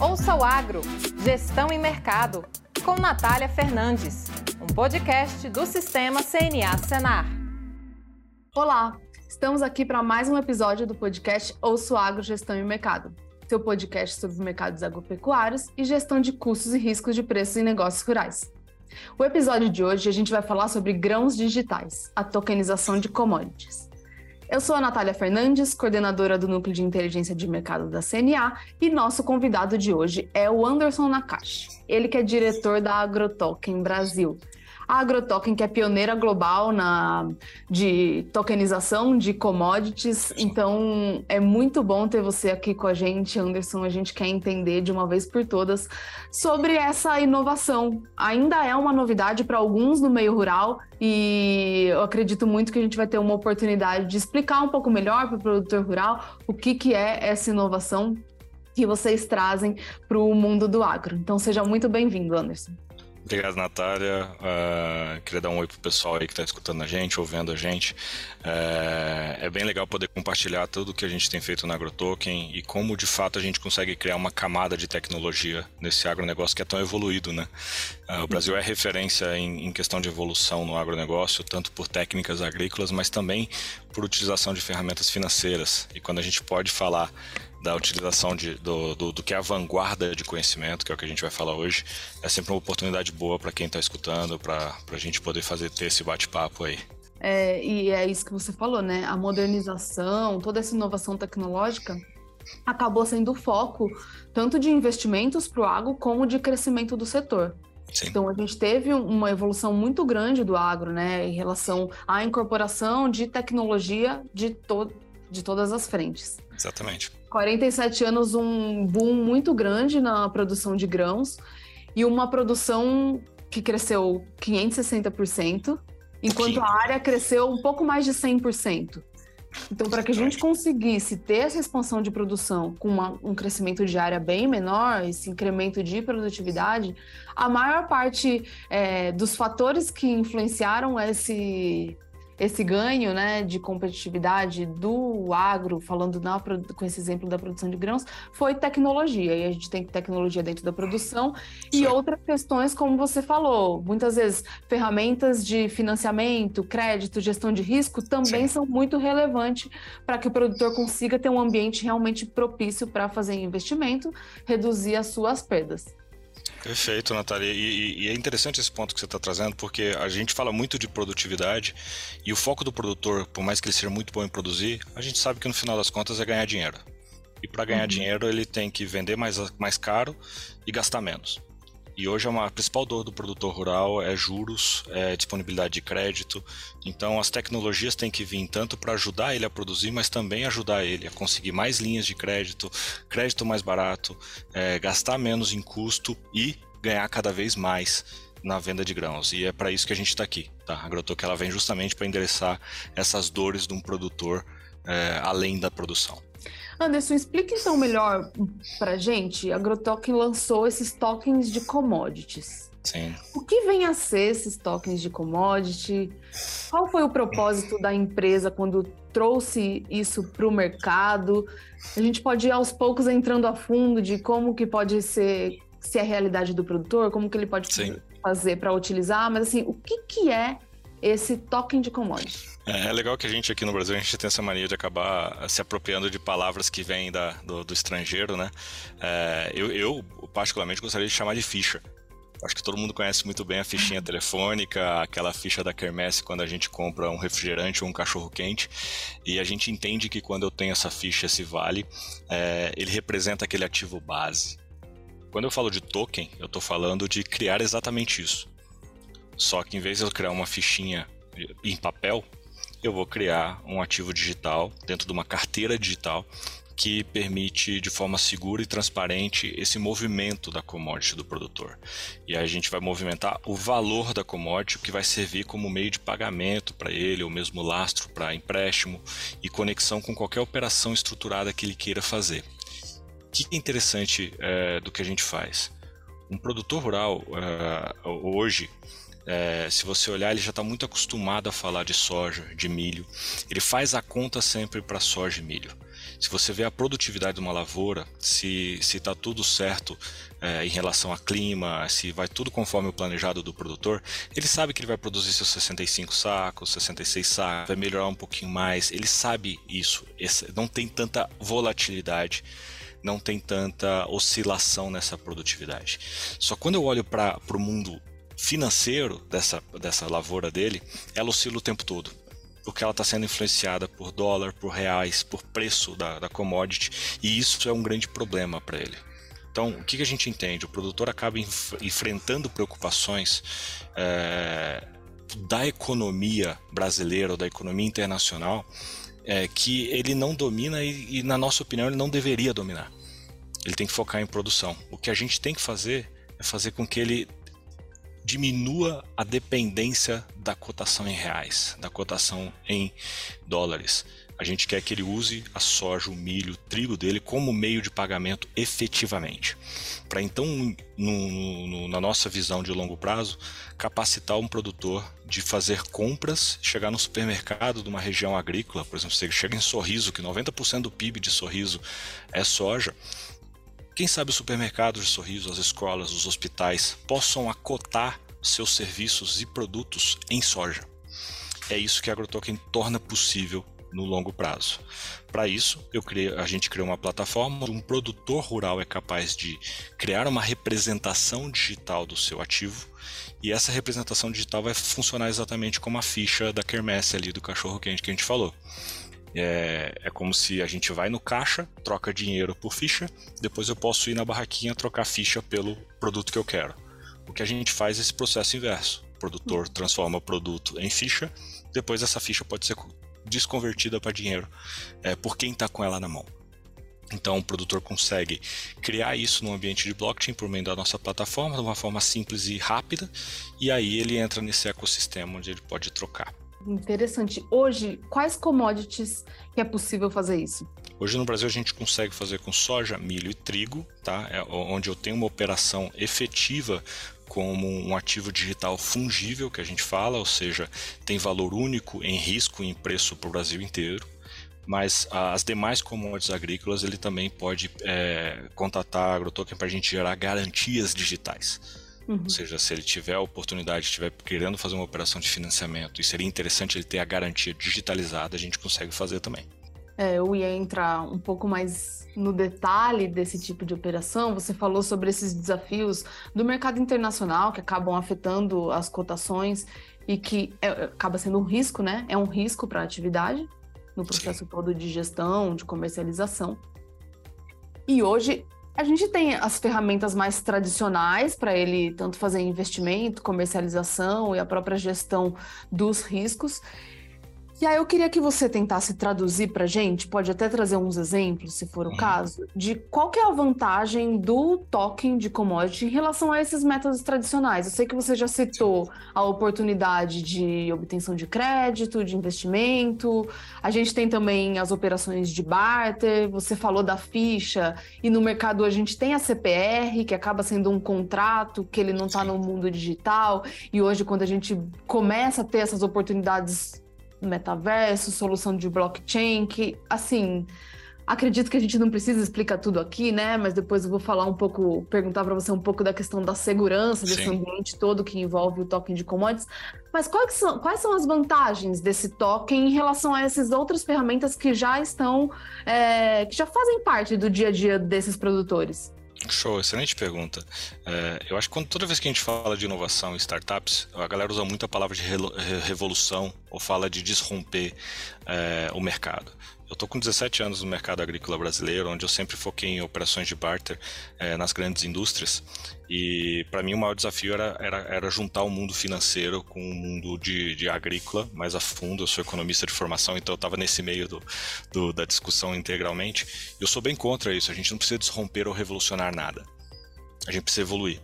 Ouça o Agro, Gestão e Mercado, com Natália Fernandes, um podcast do Sistema CNA Senar. Olá, estamos aqui para mais um episódio do podcast Ouça o Agro, Gestão e Mercado, seu podcast sobre mercados agropecuários e gestão de custos e riscos de preços em negócios rurais. O episódio de hoje a gente vai falar sobre grãos digitais, a tokenização de commodities. Eu sou a Natália Fernandes, coordenadora do Núcleo de Inteligência de Mercado da CNA, e nosso convidado de hoje é o Anderson Nakashi. Ele que é diretor da AgroToken Brasil, a AgroToken, que é pioneira global na, de tokenização de commodities. Então, é muito bom ter você aqui com a gente, Anderson. A gente quer entender de uma vez por todas sobre essa inovação. Ainda é uma novidade para alguns no meio rural e eu acredito muito que a gente vai ter uma oportunidade de explicar um pouco melhor para o produtor rural o que, que é essa inovação que vocês trazem para o mundo do agro. Então, seja muito bem-vindo, Anderson. Obrigado, Natália. Uh, queria dar um oi pro pessoal aí que está escutando a gente, ouvindo a gente. Uh, é bem legal poder compartilhar tudo que a gente tem feito na AgroToken e como de fato a gente consegue criar uma camada de tecnologia nesse agronegócio que é tão evoluído, né? Uh, o Brasil é referência em, em, questão de evolução no agronegócio, tanto por técnicas agrícolas, mas também por utilização de ferramentas financeiras. E quando a gente pode falar da utilização de, do, do, do, que é a vanguarda de conhecimento, que é o que a gente vai falar hoje, é sempre uma oportunidade boa para quem está escutando, para a gente poder fazer ter esse bate-papo aí. É, e é isso que você falou, né? A modernização, toda essa inovação tecnológica acabou sendo o foco tanto de investimentos para o agro como de crescimento do setor. Sim. Então a gente teve uma evolução muito grande do agro, né, em relação à incorporação de tecnologia de, to de todas as frentes. Exatamente. 47 anos, um boom muito grande na produção de grãos e uma produção que cresceu 560%, enquanto Sim. a área cresceu um pouco mais de 100%. Então, para que a gente conseguisse ter essa expansão de produção com uma, um crescimento de área bem menor, esse incremento de produtividade, a maior parte é, dos fatores que influenciaram esse esse ganho né, de competitividade do agro, falando na, com esse exemplo da produção de grãos, foi tecnologia. E a gente tem tecnologia dentro da produção e outras questões, como você falou, muitas vezes ferramentas de financiamento, crédito, gestão de risco também são muito relevantes para que o produtor consiga ter um ambiente realmente propício para fazer investimento, reduzir as suas perdas. Perfeito, Natália. E, e, é interessante esse ponto que você está trazendo, porque a gente fala muito de produtividade e o foco do produtor, por mais que ele seja muito bom em produzir, a gente sabe que no final das contas é ganhar dinheiro. E para ganhar uhum. dinheiro, ele tem que vender mais, mais caro e gastar menos. E hoje é uma principal dor do produtor rural é juros, é disponibilidade de crédito. Então as tecnologias têm que vir tanto para ajudar ele a produzir, mas também ajudar ele a conseguir mais linhas de crédito, crédito mais barato, é, gastar menos em custo e ganhar cada vez mais na venda de grãos. E é para isso que a gente está aqui. Tá? A Agrotoc ela vem justamente para endereçar essas dores de um produtor é, além da produção. Anderson, explica então melhor para gente. A AgroToken lançou esses tokens de commodities. Sim. O que vem a ser esses tokens de commodity? Qual foi o propósito da empresa quando trouxe isso para o mercado? A gente pode ir aos poucos entrando a fundo de como que pode ser se é a realidade do produtor, como que ele pode Sim. fazer para utilizar, mas assim, o que, que é esse token de commodity? É, é, legal que a gente aqui no Brasil a gente tem essa mania de acabar se apropriando de palavras que vêm da, do, do estrangeiro, né? É, eu, eu, particularmente, gostaria de chamar de ficha. Acho que todo mundo conhece muito bem a fichinha telefônica, aquela ficha da Kermesse quando a gente compra um refrigerante ou um cachorro quente. E a gente entende que quando eu tenho essa ficha, esse vale, é, ele representa aquele ativo base. Quando eu falo de token, eu estou falando de criar exatamente isso. Só que em vez de eu criar uma fichinha em papel, eu vou criar um ativo digital dentro de uma carteira digital que permite de forma segura e transparente esse movimento da commodity do produtor. E a gente vai movimentar o valor da commodity, que vai servir como meio de pagamento para ele, ou mesmo lastro para empréstimo e conexão com qualquer operação estruturada que ele queira fazer. O que é interessante é, do que a gente faz? Um produtor rural, uh, hoje, É, se você olhar, ele já está muito acostumado a falar de soja, de milho. Ele faz a conta sempre para soja e milho. Se você vê a produtividade de uma lavoura, se está tudo certo é, em relação a clima, se vai tudo conforme o planejado do produtor, ele sabe que ele vai produzir seus 65 sacos, 66 sacos, vai melhorar um pouquinho mais, ele sabe isso, Esse, não tem tanta volatilidade não tem tanta oscilação nessa produtividade. Só quando eu olho para o mundo financeiro dessa, dessa lavoura dele, ela oscila o tempo todo porque ela está sendo influenciada por dólar, por reais, por preço da, da commodity, e isso é um grande problema para ele. Então, o que, que, a gente entende? O produtor acaba enf enfrentando preocupações é, da economia brasileira ou da economia internacional é, que ele não domina e, e, na nossa opinião, ele não deveria dominar. Ele tem que focar em produção. O que a gente tem que fazer é fazer com que ele diminua a dependência da cotação em reais, da cotação em dólares. A gente quer que ele use a soja, o milho, o trigo dele como meio de pagamento efetivamente. Para então, no, no, na nossa visão de longo prazo, capacitar um produtor de fazer compras, chegar no supermercado de uma região agrícola, por exemplo, você chega em Sorriso, que 90% do PIB de Sorriso é soja, quem sabe os supermercados de sorriso, as escolas, os hospitais possam acotar seus serviços e produtos em soja. É isso que a AgroToken torna possível no longo prazo. Para isso, criei, a gente criou uma plataforma onde um produtor rural é capaz de criar uma representação digital do seu ativo e essa representação digital vai funcionar exatamente como a ficha da quermesse ali do cachorro quente que a gente falou. É, é como se a gente vai no caixa, troca dinheiro por ficha, depois eu posso ir na barraquinha trocar ficha pelo produto que eu quero. O que a gente faz é esse processo inverso. O produtor transforma o produto em ficha, depois essa ficha pode ser desconvertida para dinheiro é, por quem está com ela na mão. Então o produtor consegue criar isso no ambiente de blockchain por meio da nossa plataforma, de uma forma simples e rápida, e aí ele entra nesse ecossistema onde ele pode trocar. Interessante. Hoje, quais commodities que é possível fazer isso? Hoje no Brasil a gente consegue fazer com soja, milho e trigo, tá? É onde eu tenho uma operação efetiva como um ativo digital fungível que a gente fala, ou seja, tem valor único em risco e em preço para o Brasil inteiro. Mas as demais commodities agrícolas ele também pode é, contatar a AgroToken para a gente gerar garantias digitais. Uhum. Ou seja, se ele tiver a oportunidade, estiver querendo fazer uma operação de financiamento e seria interessante ele ter a garantia digitalizada, a gente consegue fazer também. É, eu ia entrar um pouco mais no detalhe desse tipo de operação. Você falou sobre esses desafios do mercado internacional que acabam afetando as cotações e que é, acaba sendo um risco, né? É um risco para a atividade no processo Sim. todo de gestão, de comercialização. E hoje a gente tem as ferramentas mais tradicionais para ele tanto fazer investimento, comercialização e a própria gestão dos riscos. E aí eu queria que você tentasse traduzir para gente, pode até trazer uns exemplos, se for o uhum. caso, de qual que é a vantagem do token de commodity em relação a esses métodos tradicionais. Eu sei que você já citou a oportunidade de obtenção de crédito, de investimento. A gente tem também as operações de barter. Você falou da ficha e no mercado a gente tem a CPR, que acaba sendo um contrato que ele não está no mundo digital. E hoje quando a gente começa a ter essas oportunidades metaverso, solução de blockchain, que, assim, acredito que a gente não precisa explicar tudo aqui, né? Mas depois eu vou falar um pouco, perguntar para você um pouco da questão da segurança desse Sim. ambiente todo que envolve o token de commodities. Mas quais são, quais são as vantagens desse token em relação a essas outras ferramentas que já estão, é, que já fazem parte do dia a dia desses produtores? Show, excelente pergunta. É, eu acho que quando, toda vez que a gente fala de inovação em startups, a galera usa muito a palavra de re revolução ou fala de desromper é, o mercado. Eu estou com 17 anos no mercado agrícola brasileiro, onde eu sempre foquei em operações de barter é, nas grandes indústrias. E para mim o maior desafio era, era, era, juntar o mundo financeiro com o mundo de, de agrícola mais a fundo. Eu sou economista de formação, então eu estava nesse meio do, do, da discussão integralmente. Eu sou bem contra isso. A gente não precisa desromper ou revolucionar nada. A gente precisa evoluir.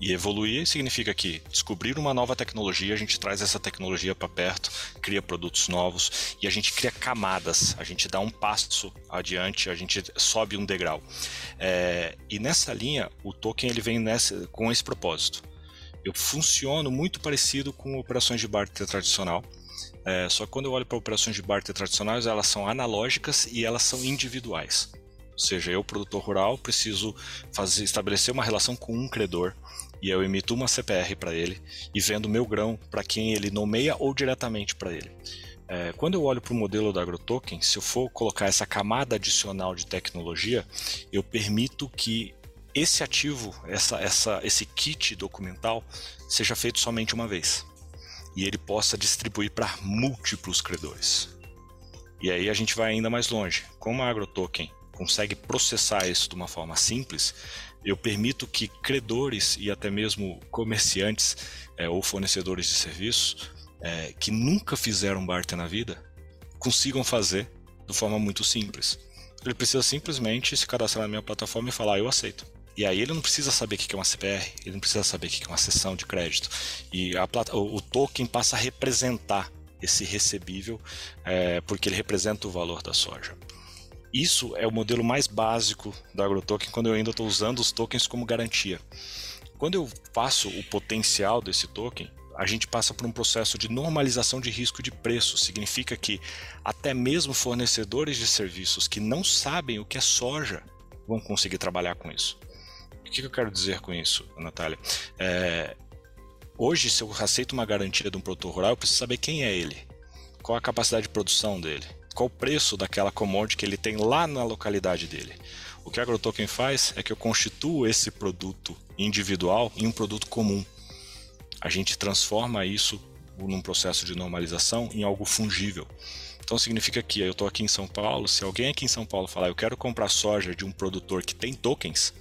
E evoluir significa que descobrir uma nova tecnologia, a gente traz essa tecnologia para perto, cria produtos novos e a gente cria camadas, a gente dá um passo adiante, a gente sobe um degrau. É, e nessa linha, o token ele vem nessa, com esse propósito eu funciono muito parecido com operações de barter tradicional. É, só que quando eu olho para operações de barter tradicionais, elas são analógicas e elas são individuais. Ou seja, eu, produtor rural, preciso fazer, estabelecer uma relação com um credor e eu emito uma CPR para ele e vendo meu grão para quem ele nomeia ou diretamente para ele. É, quando eu olho para o modelo da AgroToken, se eu for colocar essa camada adicional de tecnologia, eu permito que esse ativo, essa, essa, esse kit documental, seja feito somente uma vez e ele possa distribuir para múltiplos credores. E aí a gente vai ainda mais longe. Como a AgroToken consegue processar isso de uma forma simples, eu permito que credores e até mesmo comerciantes é, ou fornecedores de serviços é, que nunca fizeram barter na vida consigam fazer de forma muito simples. Ele precisa simplesmente se cadastrar na minha plataforma e falar: Eu aceito. E aí ele não precisa saber o que é uma CPR, ele não precisa saber o que é uma sessão de crédito. E a, o, o token passa a representar esse recebível, é, porque ele representa o valor da soja. Isso é o modelo mais básico da AgroToken quando eu ainda estou usando os tokens como garantia. Quando eu passo o potencial desse token, a gente passa por um processo de normalização de risco de preço. Significa que até mesmo fornecedores de serviços que não sabem o que é soja vão conseguir trabalhar com isso. O que eu quero dizer com isso, Natália? É, hoje, se eu aceito uma garantia de um produtor rural, eu preciso saber quem é ele, qual a capacidade de produção dele, qual o preço daquela commodity que ele tem lá na localidade dele. O que a AgroToken faz é que eu constituo esse produto individual em um produto comum. A gente transforma isso num processo de normalização em algo fungível. Então significa que eu estou aqui em São Paulo, se alguém aqui em São Paulo falar eu quero comprar soja de um produtor que tem tokens,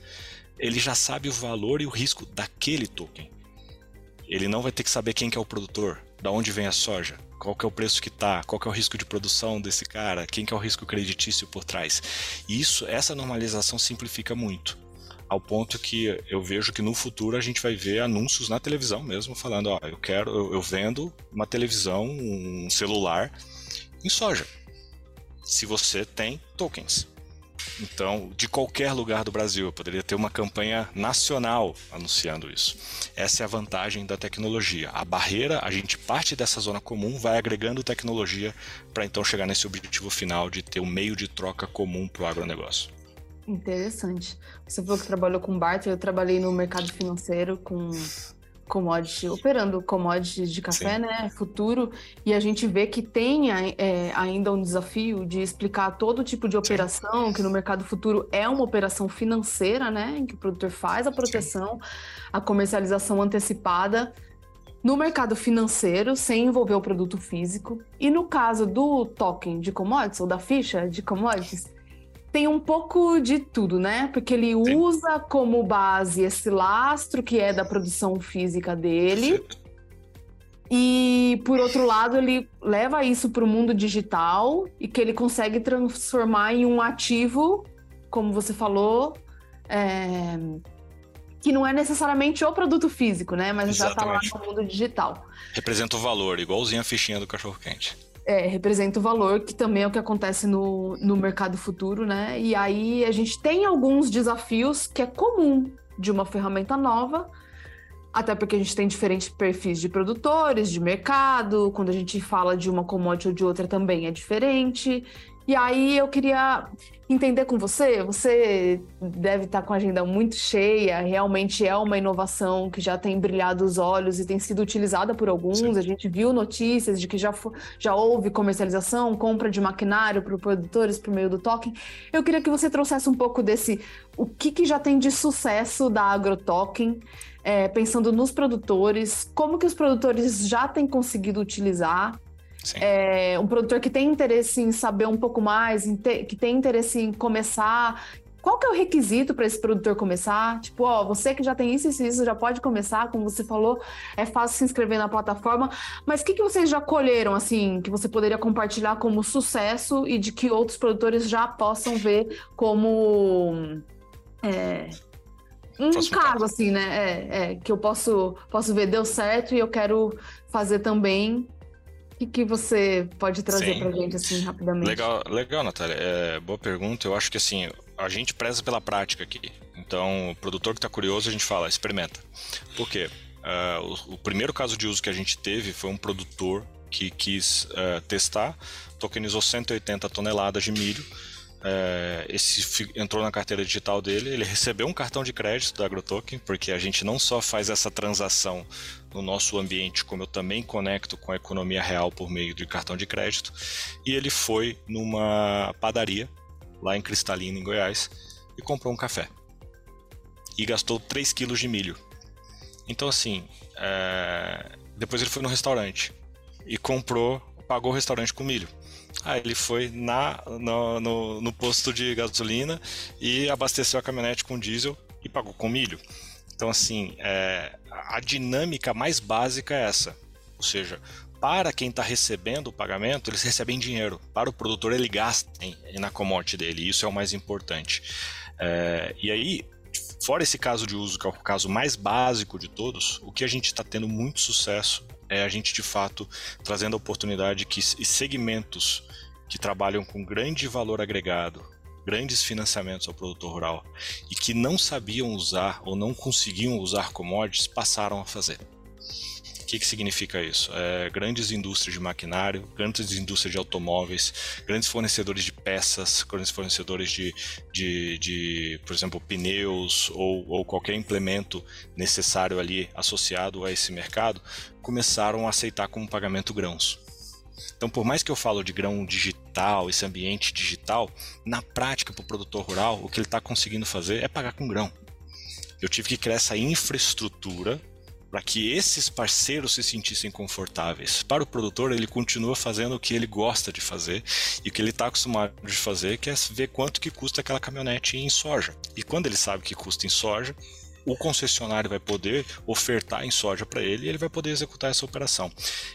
ele já sabe o valor e o risco daquele token. Ele não vai ter que saber quem que é o produtor, da onde vem a soja, qual que é o preço que tá, qual que é o risco de produção desse cara, quem que é o risco creditício por trás. E isso, essa normalização simplifica muito. Ao ponto que eu vejo que no futuro a gente vai ver anúncios na televisão mesmo falando, ó, eu quero, eu, eu vendo uma televisão, um celular em soja. Se você tem tokens. Então, de qualquer lugar do Brasil, eu poderia ter uma campanha nacional anunciando isso. Essa é a vantagem da tecnologia. A barreira, a gente parte dessa zona comum, vai agregando tecnologia para então chegar nesse objetivo final de ter um meio de troca comum para o agronegócio. Interessante. Você falou que trabalhou com barter, eu trabalhei no mercado financeiro com commodity, operando commodities de café, Sim. né, futuro, e a gente vê que tem é, ainda um desafio de explicar todo tipo de operação, Sim. que no mercado futuro é uma operação financeira, né, em que o produtor faz a proteção, Sim. a comercialização antecipada, no mercado financeiro, sem envolver o produto físico, e no caso do token de commodities, ou da ficha de commodities, tem um pouco de tudo, né? Porque ele Sim. usa como base esse lastro que é da produção física dele. E por outro lado, ele leva isso para o mundo digital e que ele consegue transformar em um ativo, como você falou, é... que não é necessariamente o produto físico, né? Mas Exatamente. já está lá no mundo digital. Representa o valor, igualzinho a fichinha do cachorro quente é, representa o valor, que também é o que acontece no, no mercado futuro, né? E aí a gente tem alguns desafios que é comum de uma ferramenta nova, até porque a gente tem diferentes perfis de produtores, de mercado, quando a gente fala de uma commodity ou de outra também é diferente. E aí eu queria entender com você, você deve estar com a agenda muito cheia, realmente é uma inovação que já tem brilhado os olhos e tem sido utilizada por alguns. Sim. A gente viu notícias de que já, já houve comercialização, compra de maquinário para produtores por meio do token. Eu queria que você trouxesse um pouco desse o que, que já tem de sucesso da AgroToken, é, pensando nos produtores, como que os produtores já têm conseguido utilizar é, um produtor que tem interesse em saber um pouco mais, que tem interesse em começar. Qual que é o requisito para esse produtor começar? Tipo, ó, você que já tem isso e isso, já pode começar, como você falou, é fácil se inscrever na plataforma. Mas o que, que vocês já colheram, assim, que você poderia compartilhar como sucesso e de que outros produtores já possam ver como é, um caso, assim, né? É, é, que eu posso, posso ver, deu certo e eu quero fazer também que, que você pode trazer para a gente assim rapidamente? Legal, legal, Natália. É, boa pergunta. Eu acho que assim a gente preza pela prática aqui. Então, o produtor que está curioso, a gente fala, experimenta. Por quê? uh, o, o, primeiro caso de uso que a gente teve foi um produtor que quis uh, testar, tokenizou 180 toneladas de milho. Uh, esse entrou na carteira digital dele, ele recebeu um cartão de crédito da AgroToken, porque a gente não só faz essa transação no nosso ambiente, como eu também conecto com a economia real por meio de cartão de crédito. E ele foi numa padaria, lá em Cristalina, em Goiás, e comprou um café. E gastou 3 quilos de milho. Então, assim, é... depois ele foi no restaurante e comprou, pagou o restaurante com milho. Aí ele foi na, no, no, no, posto de gasolina e abasteceu a caminhonete com diesel e pagou com milho. Então, assim, é, a dinâmica mais básica é essa. Ou seja, para quem está recebendo o pagamento, eles recebem dinheiro. Para o produtor, ele gasta na commodity dele. Isso é o mais importante. É, e aí, fora esse caso de uso, que é o caso mais básico de todos, o que a gente está tendo muito sucesso é a gente de fato trazendo a oportunidade que segmentos que trabalham com grande valor agregado, grandes financiamentos ao produtor rural e que não sabiam usar ou não conseguiam usar commodities passaram a fazer. O que, que significa isso? É, grandes indústrias de maquinário, grandes indústrias de automóveis, grandes fornecedores de peças, grandes fornecedores de, de, de por exemplo, pneus ou, ou qualquer implemento necessário ali associado a esse mercado, começaram a aceitar como pagamento grãos. Então, por mais que eu falo de grão digital, esse ambiente digital, na prática, para o produtor rural, o que ele está conseguindo fazer é pagar com grão. Eu tive que criar essa infraestrutura para que esses parceiros se sentissem confortáveis. Para o produtor, ele continua fazendo o que ele gosta de fazer e o que ele está acostumado de fazer, que é ver quanto que custa aquela caminhonete em soja. E quando ele sabe que custa em soja, o concessionário vai poder ofertar em soja para ele e ele vai poder executar essa operação.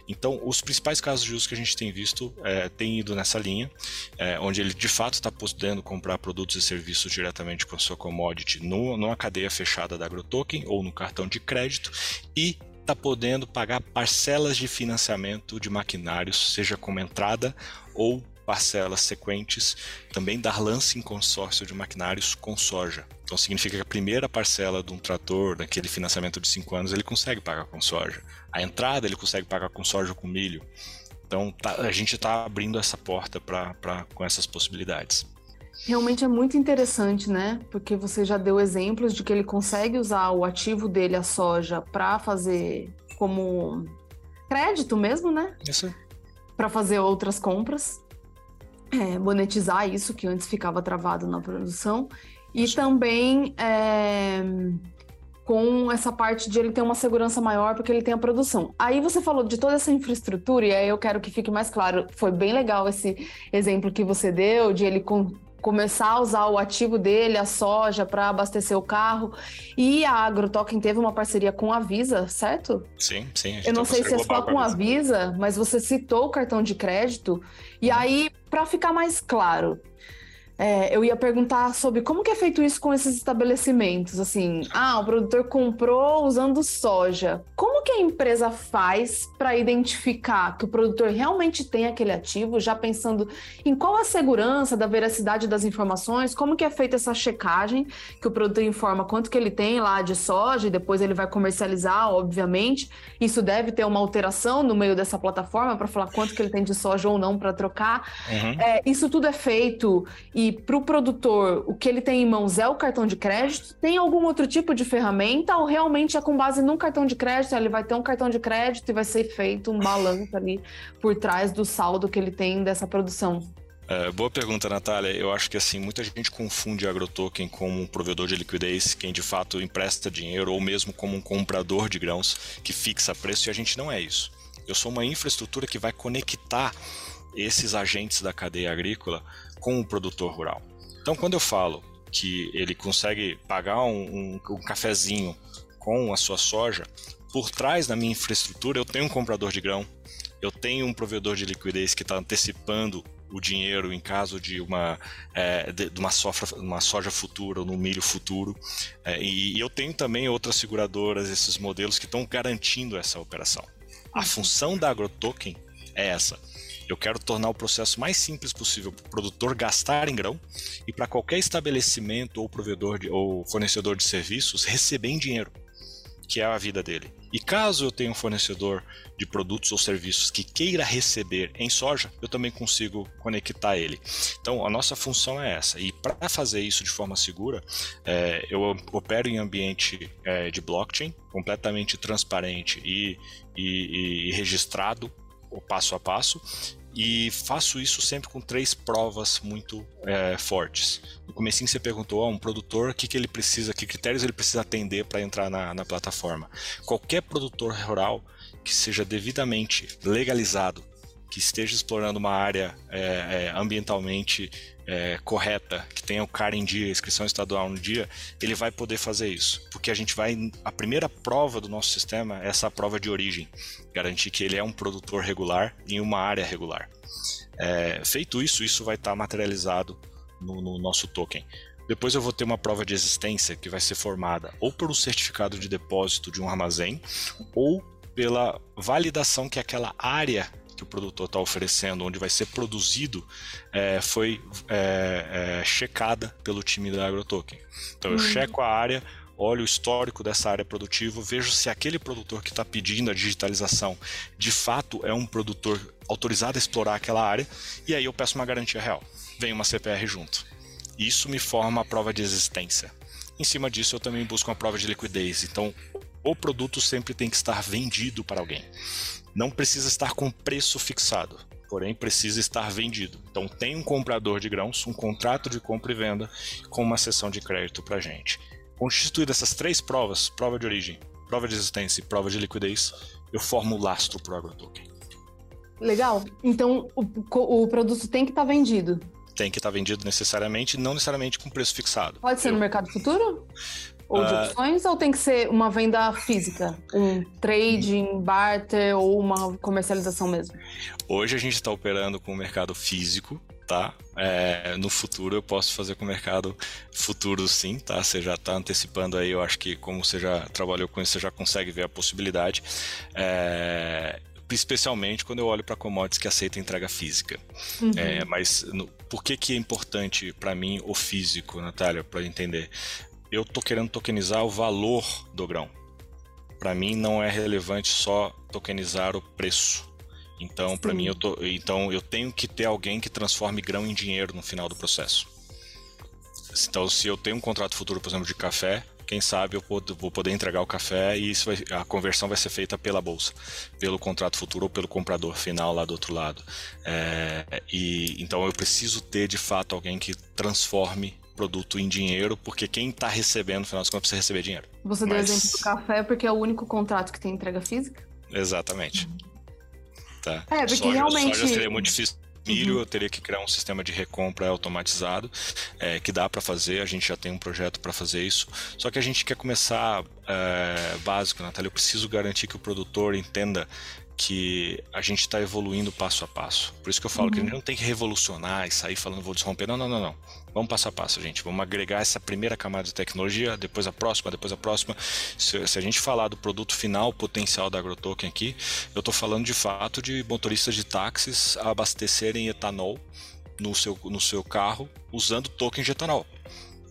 Então, os principais casos de uso que a gente tem visto é, ido nessa linha, é, onde ele de fato está podendo comprar produtos e serviços diretamente com a sua commodity no, numa cadeia fechada da AgroToken ou no cartão de crédito e está podendo pagar parcelas de financiamento de maquinários, seja como entrada ou parcelas sequentes, também dar lance em consórcio de maquinários com soja. Então significa que a primeira parcela de um trator, daquele financiamento de 5 anos, ele consegue pagar com soja. A entrada ele consegue pagar com soja ou com milho. Então tá, a gente está abrindo essa porta pra, pra, com essas possibilidades. Realmente é muito interessante, né? Porque você já deu exemplos de que ele consegue usar o ativo dele, a soja, para fazer como crédito mesmo, né? Isso. Para fazer outras compras é, monetizar isso que antes ficava travado na produção e também é, com essa parte de ele ter uma segurança maior porque ele tem a produção. Aí você falou de toda essa infraestrutura e aí eu quero que fique mais claro. Foi bem legal esse exemplo que você deu de ele começar a usar o ativo dele, a soja, para abastecer o carro. E a AgroToken teve uma parceria com a Visa, certo? Sim, sim. Eu não sei se é só com a Visa, mas você citou o cartão de crédito. E uhum. aí, para ficar mais claro, é, eu ia perguntar sobre como que é feito isso com esses estabelecimentos, assim, ah, o produtor comprou usando soja. Como que a empresa faz para identificar que o produtor realmente tem aquele ativo, já pensando em qual a segurança da veracidade das informações, como que é feita essa checagem, que o produtor informa quanto que ele tem lá de soja e depois ele vai comercializar, obviamente. Isso deve ter uma alteração no meio dessa plataforma para falar quanto que ele tem de soja ou não para trocar. Uhum. É, isso tudo é feito e para o produtor o que ele tem em mãos é o cartão de crédito, tem algum outro tipo de ferramenta ou realmente é com base num cartão de crédito? Ele vai ter um cartão de crédito e vai ser feito um balanço ali por trás do saldo que ele tem dessa produção. É, boa pergunta, Natália. Eu acho que assim muita gente confunde AgroToken como um provedor de liquidez, quem de fato empresta dinheiro, ou mesmo como um comprador de grãos que fixa preço, e a gente não é isso. Eu sou uma infraestrutura que vai conectar esses agentes da cadeia agrícola com o produtor rural. Então, quando eu falo que ele consegue pagar um, um, um cafezinho com a sua soja, por trás da minha infraestrutura eu tenho um comprador de grão, eu tenho um provedor de liquidez que está antecipando o dinheiro em caso de uma, é, de, uma, sofra, uma soja futura ou no milho futuro. É, e, e, eu tenho também outras seguradoras, esses modelos que estão garantindo essa operação. A função da AgroToken é essa: eu quero tornar o processo mais simples possível para o produtor gastar em grão e para qualquer estabelecimento ou provedor de, ou fornecedor de serviços receber em dinheiro, que é a vida dele. E caso eu tenha um fornecedor de produtos ou serviços que queira receber em soja, eu também consigo conectar ele. Então, a nossa função é essa. E para fazer isso de forma segura, é, eu opero em ambiente é, de blockchain, completamente transparente e, e, e registrado o passo a passo e faço isso sempre com três provas muito é, fortes. No começo você perguntou a um produtor o que, que ele precisa, que critérios ele precisa atender para entrar na, na plataforma. Qualquer produtor rural que seja devidamente legalizado, que esteja explorando uma área é, é, ambientalmente é, correta, que tenha o CAR em dia, inscrição estadual no dia, ele vai poder fazer isso. Porque a gente vai. A primeira prova do nosso sistema é essa prova de origem. Garantir que ele é um produtor regular em uma área regular. É, feito isso, isso vai estar materializado no, no nosso token. Depois eu vou ter uma prova de existência que vai ser formada ou por um certificado de depósito de um armazém ou pela validação que aquela área que o produtor está oferecendo, onde vai ser produzido, é, foi é, é, checada pelo time da AgroToken. Então eu uhum. checo a área, olho o histórico dessa área produtiva, vejo se aquele produtor que está pedindo a digitalização de fato é um produtor autorizado a explorar aquela área, e aí eu peço uma garantia real. Vem uma CPR junto. Isso me forma a prova de existência. Em cima disso, eu também busco uma prova de liquidez. Então, o produto sempre tem que estar vendido para alguém não precisa estar com preço fixado, porém precisa estar vendido. Então tem um comprador de grãos, um contrato de compra e venda com uma sessão de crédito para gente. Constituídas essas três provas, prova de origem, prova de existência e prova de liquidez, eu formo o lastro para o AgroToken. Legal. Então o, o produto tem que estar tá vendido. Tem que estar tá vendido necessariamente, não necessariamente com preço fixado. Pode ser eu... no mercado futuro? Ou de uh, opções, ou tem que ser uma venda física? Um trading, barter ou uma comercialização mesmo? Hoje a gente está operando com o mercado físico, tá? É, no futuro eu posso fazer com o mercado futuro sim, tá? Você já está antecipando aí, eu acho que como você já trabalhou com isso, você já consegue ver a possibilidade. É, especialmente quando eu olho para commodities que aceitam entrega física. Uhum. É, mas no, por que, que é importante para mim o físico, Natália, para entender? Eu tô querendo tokenizar o valor do grão. Para mim não é relevante só tokenizar o preço. Então, para mim eu tô, então eu tenho que ter alguém que transforme grão em dinheiro no final do processo. Então, se eu tenho um contrato futuro, por exemplo, de café, quem sabe eu vou poder entregar o café e isso vai, a conversão vai ser feita pela bolsa, pelo contrato futuro ou pelo comprador final lá do outro lado. É, e então eu preciso ter de fato alguém que transforme produto em dinheiro, porque quem está recebendo, no final das contas, precisa receber dinheiro. Você Mas... deu exemplo do café porque é o único contrato que tem entrega física? Exatamente. Tá. É, porque soja, realmente... Soja seria muito difícil milho, eu teria que criar um sistema de recompra automatizado, é, que dá para fazer, a gente já tem um projeto para fazer isso. Só que a gente quer começar é, básico, Natália. Eu preciso garantir que o produtor entenda que a gente está evoluindo passo a passo. Por isso que eu falo uhum. que a gente não tem que revolucionar e sair falando vou desromper. Não, não, não, não. Vamos passo a passo, gente. Vamos agregar essa primeira camada de tecnologia, depois a próxima, depois a próxima. Se, se a gente falar do produto final, potencial da AgroToken aqui, eu estou falando de fato de motoristas de táxis abastecerem etanol no seu, no seu carro usando token de etanol.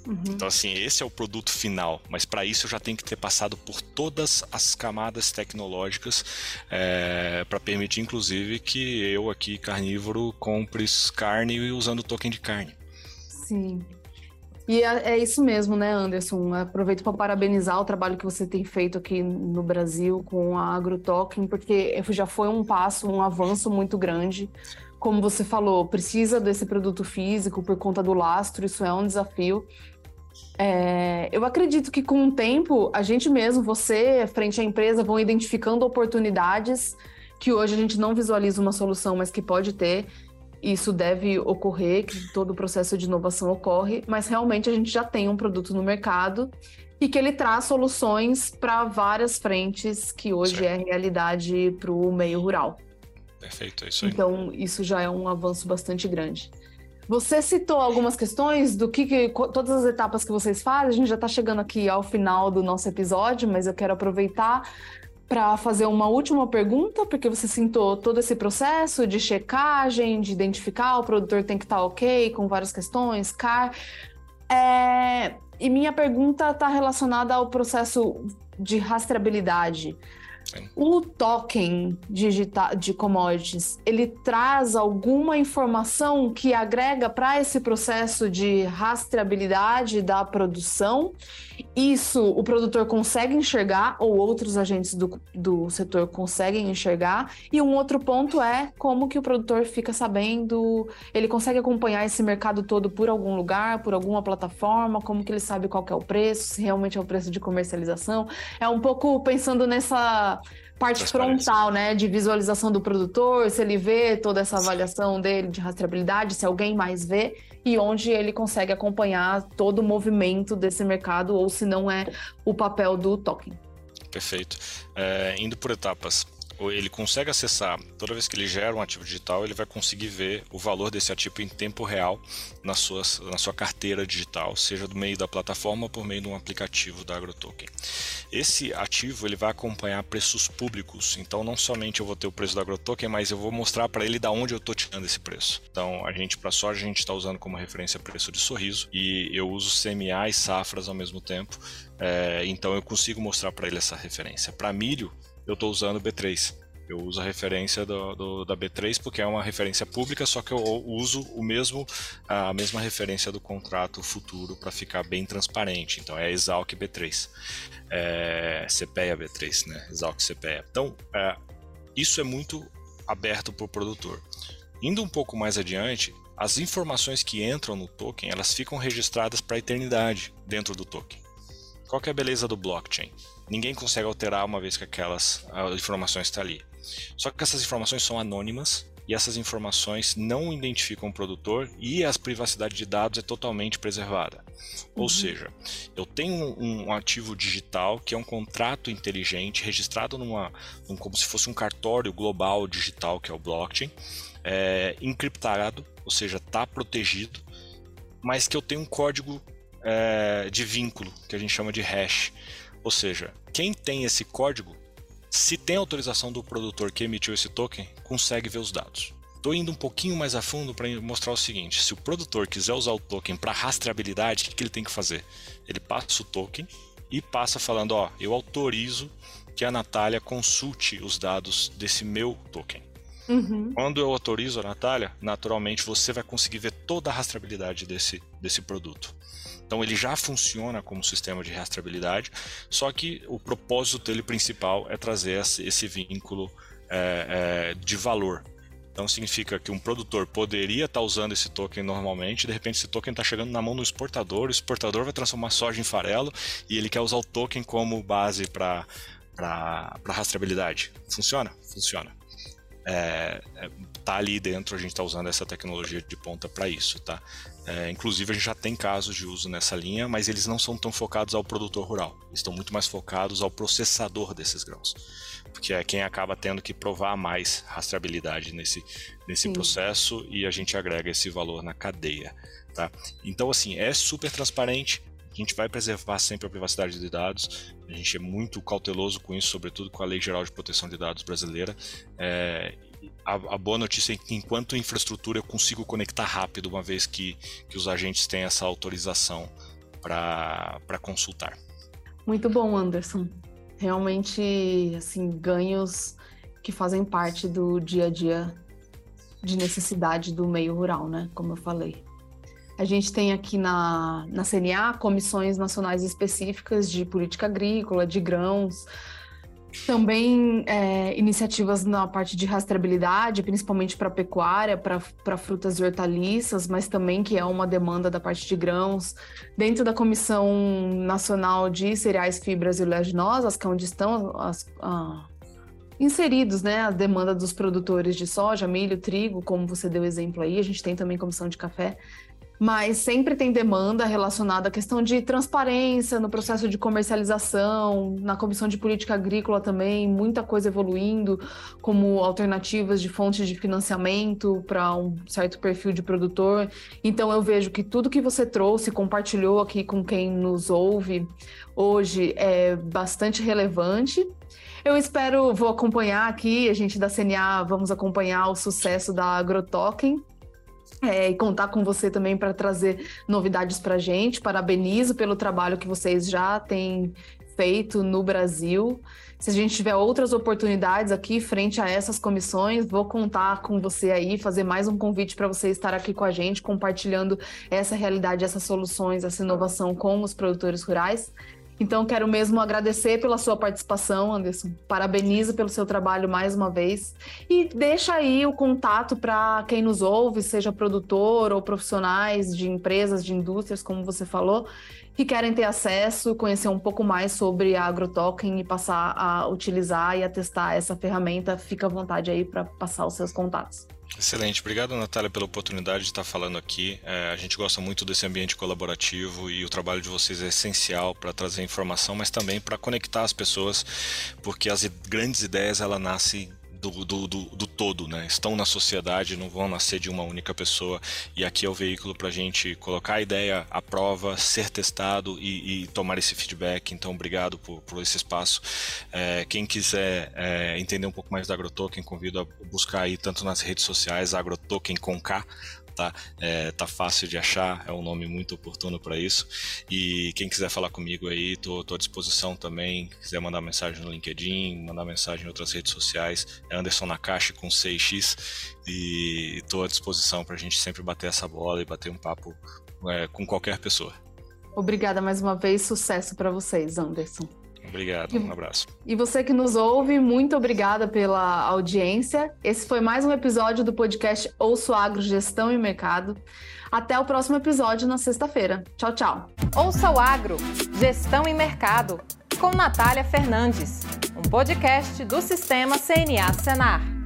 Uhum. Então, assim, esse é o produto final, mas para isso eu já tenho que ter passado por todas as camadas tecnológicas é, para permitir, inclusive, que eu aqui, carnívoro, compre carne usando token de carne. Sim. E é, é isso mesmo, né, Anderson? Aproveito para parabenizar o trabalho que você tem feito aqui no Brasil com a AgroToken, porque já foi um passo, um avanço muito grande. Como você falou, precisa desse produto físico por conta do lastro, isso é um desafio. É, eu acredito que com o tempo, a gente mesmo, você, frente à empresa, vão identificando oportunidades que hoje a gente não visualiza uma solução, mas que pode ter. Isso deve ocorrer, que todo o processo de inovação ocorre, mas realmente a gente já tem um produto no mercado e que ele traz soluções para várias frentes que hoje certo. é realidade para o meio rural. Perfeito, é isso aí. Então, isso já é um avanço bastante grande. Você citou algumas questões do que, que, todas as etapas que vocês fazem. A gente já está chegando aqui ao final do nosso episódio, mas eu quero aproveitar para fazer uma última pergunta, porque você citou todo esse processo de checagem, de identificar o produtor tem que estar tá ok com várias questões, CAR. É... E minha pergunta está relacionada ao processo de rastreabilidade. O token digital de commodities, ele traz alguma informação que agrega para esse processo de rastreabilidade da produção? Isso o produtor consegue enxergar ou outros agentes do, do setor conseguem enxergar? E um outro ponto é como que o produtor fica sabendo, ele consegue acompanhar esse mercado todo por algum lugar, por alguma plataforma, como que ele sabe qual é o preço, se realmente é o preço de comercialização? É um pouco pensando nessa parte frontal, né, de visualização do produtor, se ele vê toda essa avaliação dele de rastreabilidade, se alguém mais vê e onde ele consegue acompanhar todo o movimento desse mercado ou se não é o papel do token. Perfeito. É, indo por etapas ele consegue acessar, toda vez que ele gera um ativo digital, ele vai conseguir ver o valor desse ativo em tempo real na sua, na sua carteira digital, seja do meio da plataforma ou por meio de um aplicativo da AgroToken. Esse ativo ele vai acompanhar preços públicos, então não somente eu vou ter o preço da AgroToken, mas eu vou mostrar para ele da onde eu estou tirando esse preço. Então a gente, para soja, a gente está usando como referência preço de sorriso e eu uso CMA e safras ao mesmo tempo, é, então eu consigo mostrar para ele essa referência. Para milho, eu estou usando B3. Eu uso a referência do, do, da B3 porque é uma referência pública, só que eu uso o mesmo, a mesma referência do contrato futuro para ficar bem transparente. Então é Exalc B3, é, CPEA B3, né? Exalc CPEA. Então é, isso é muito aberto para o produtor. Indo um pouco mais adiante, as informações que entram no token elas ficam registradas para a eternidade dentro do token. Qual é a beleza do blockchain? Ninguém consegue alterar uma vez que aquelas informações estão tá ali. Só que essas informações são anônimas e essas informações não identificam o produtor e a privacidade de dados é totalmente preservada. Uhum. Ou seja, eu tenho um, ativo digital que é um contrato inteligente registrado numa, num, como se fosse um cartório global digital que é o blockchain, é, encriptado, ou seja, está protegido, mas que eu tenho um código é, de vínculo que a gente chama de hash. Ou seja, quem tem esse código, se tem autorização do produtor que emitiu esse token, consegue ver os dados. Estou indo um pouquinho mais a fundo para mostrar o seguinte: se o produtor quiser usar o token para rastreabilidade, o que ele tem que fazer? Ele passa o token e passa falando: ó, eu autorizo que a Natália consulte os dados desse meu token. Uhum. Quando eu autorizo a Natália, naturalmente você vai conseguir ver toda a rastreabilidade desse, desse produto. Então ele já funciona como sistema de rastreabilidade, só que o propósito dele principal é trazer esse vínculo é, é, de valor. Então significa que um produtor poderia estar tá usando esse token normalmente, de repente esse token está chegando na mão do exportador, o exportador vai transformar soja em farelo e ele quer usar o token como base para rastreabilidade. Funciona? Funciona. É, é, tá ali dentro, a gente está usando essa tecnologia de ponta para isso, tá? É, inclusive, a gente já tem casos de uso nessa linha, mas eles não são tão focados ao produtor rural. Estão muito mais focados ao processador desses grãos. Porque é quem acaba tendo que provar mais rastreabilidade nesse, nesse processo e a gente agrega esse valor na cadeia. Tá? Então, assim, é super transparente. A gente vai preservar sempre a privacidade de dados. A gente é muito cauteloso com isso, sobretudo com a Lei Geral de Proteção de Dados brasileira. É, a, a, boa notícia é que enquanto infraestrutura eu consigo conectar rápido, uma vez que, que os agentes têm essa autorização para consultar. Muito bom, Anderson. Realmente, assim, ganhos que fazem parte do dia a dia de necessidade do meio rural, né? Como eu falei. A gente tem aqui na, na CNA comissões nacionais específicas de política agrícola, de grãos, também é, iniciativas na parte de rastreabilidade, principalmente para pecuária, para frutas e hortaliças, mas também que é uma demanda da parte de grãos. Dentro da Comissão Nacional de Cereais, Fibras e Oleaginosas, que é onde estão as, ah, inseridos né, a demanda dos produtores de soja, milho, trigo, como você deu exemplo aí. A gente tem também comissão de café mas sempre tem demanda relacionada à questão de transparência no processo de comercialização, na comissão de política agrícola também, muita coisa evoluindo, como alternativas de fontes de financiamento para um certo perfil de produtor. Então eu vejo que tudo que você trouxe, compartilhou aqui com quem nos ouve hoje é bastante relevante. Eu espero, vou acompanhar aqui, a gente da CNA, vamos acompanhar o sucesso da AgroToken é, e contar com você também para trazer novidades para a gente. Parabenizo pelo trabalho que vocês já têm feito no Brasil. Se a gente tiver outras oportunidades aqui frente a essas comissões, vou contar com você aí, fazer mais um convite para você estar aqui com a gente, compartilhando essa realidade, essas soluções, essa inovação com os produtores rurais. Então, quero mesmo agradecer pela sua participação, Anderson. Parabenizo pelo seu trabalho mais uma vez. E deixa aí o contato para quem nos ouve, seja produtor ou profissionais de empresas, de indústrias, como você falou, que querem ter acesso, conhecer um pouco mais sobre a AgroToken e passar a utilizar e a testar essa ferramenta. Fica à vontade aí para passar os seus contatos. Excelente, obrigado Natália pela oportunidade de estar falando aqui. É, a gente gosta muito desse ambiente colaborativo e o trabalho de vocês é essencial para trazer informação, mas também para conectar as pessoas, porque as grandes ideias ela nascem do, do, do, do, todo, né? Estão na sociedade, não vão nascer de uma única pessoa. E aqui é o veículo para a gente colocar a ideia à prova, ser testado e, e tomar esse feedback. Então, obrigado por, por esse espaço. É, quem quiser é, entender um pouco mais da AgroToken, convido a buscar aí tanto nas redes sociais, AgroToken com K, tá? É, tá fácil de achar, é um nome muito oportuno para isso. E quem quiser falar comigo aí, tô, tô à disposição também. Quiser mandar mensagem no LinkedIn, mandar mensagem em outras redes sociais, é Anderson Nakashi com 6x e tô à disposição para a gente sempre bater essa bola e bater um papo é, com qualquer pessoa. Obrigada mais uma vez, sucesso para vocês, Anderson. Obrigado, um abraço. E você que nos ouve, muito obrigada pela audiência. Esse foi mais um episódio do podcast Ouço Agro Gestão e Mercado. Até o próximo episódio na sexta-feira. Tchau, tchau. Ouça o Agro, Gestão e Mercado, com Natália Fernandes, um podcast do Sistema CNA Senar.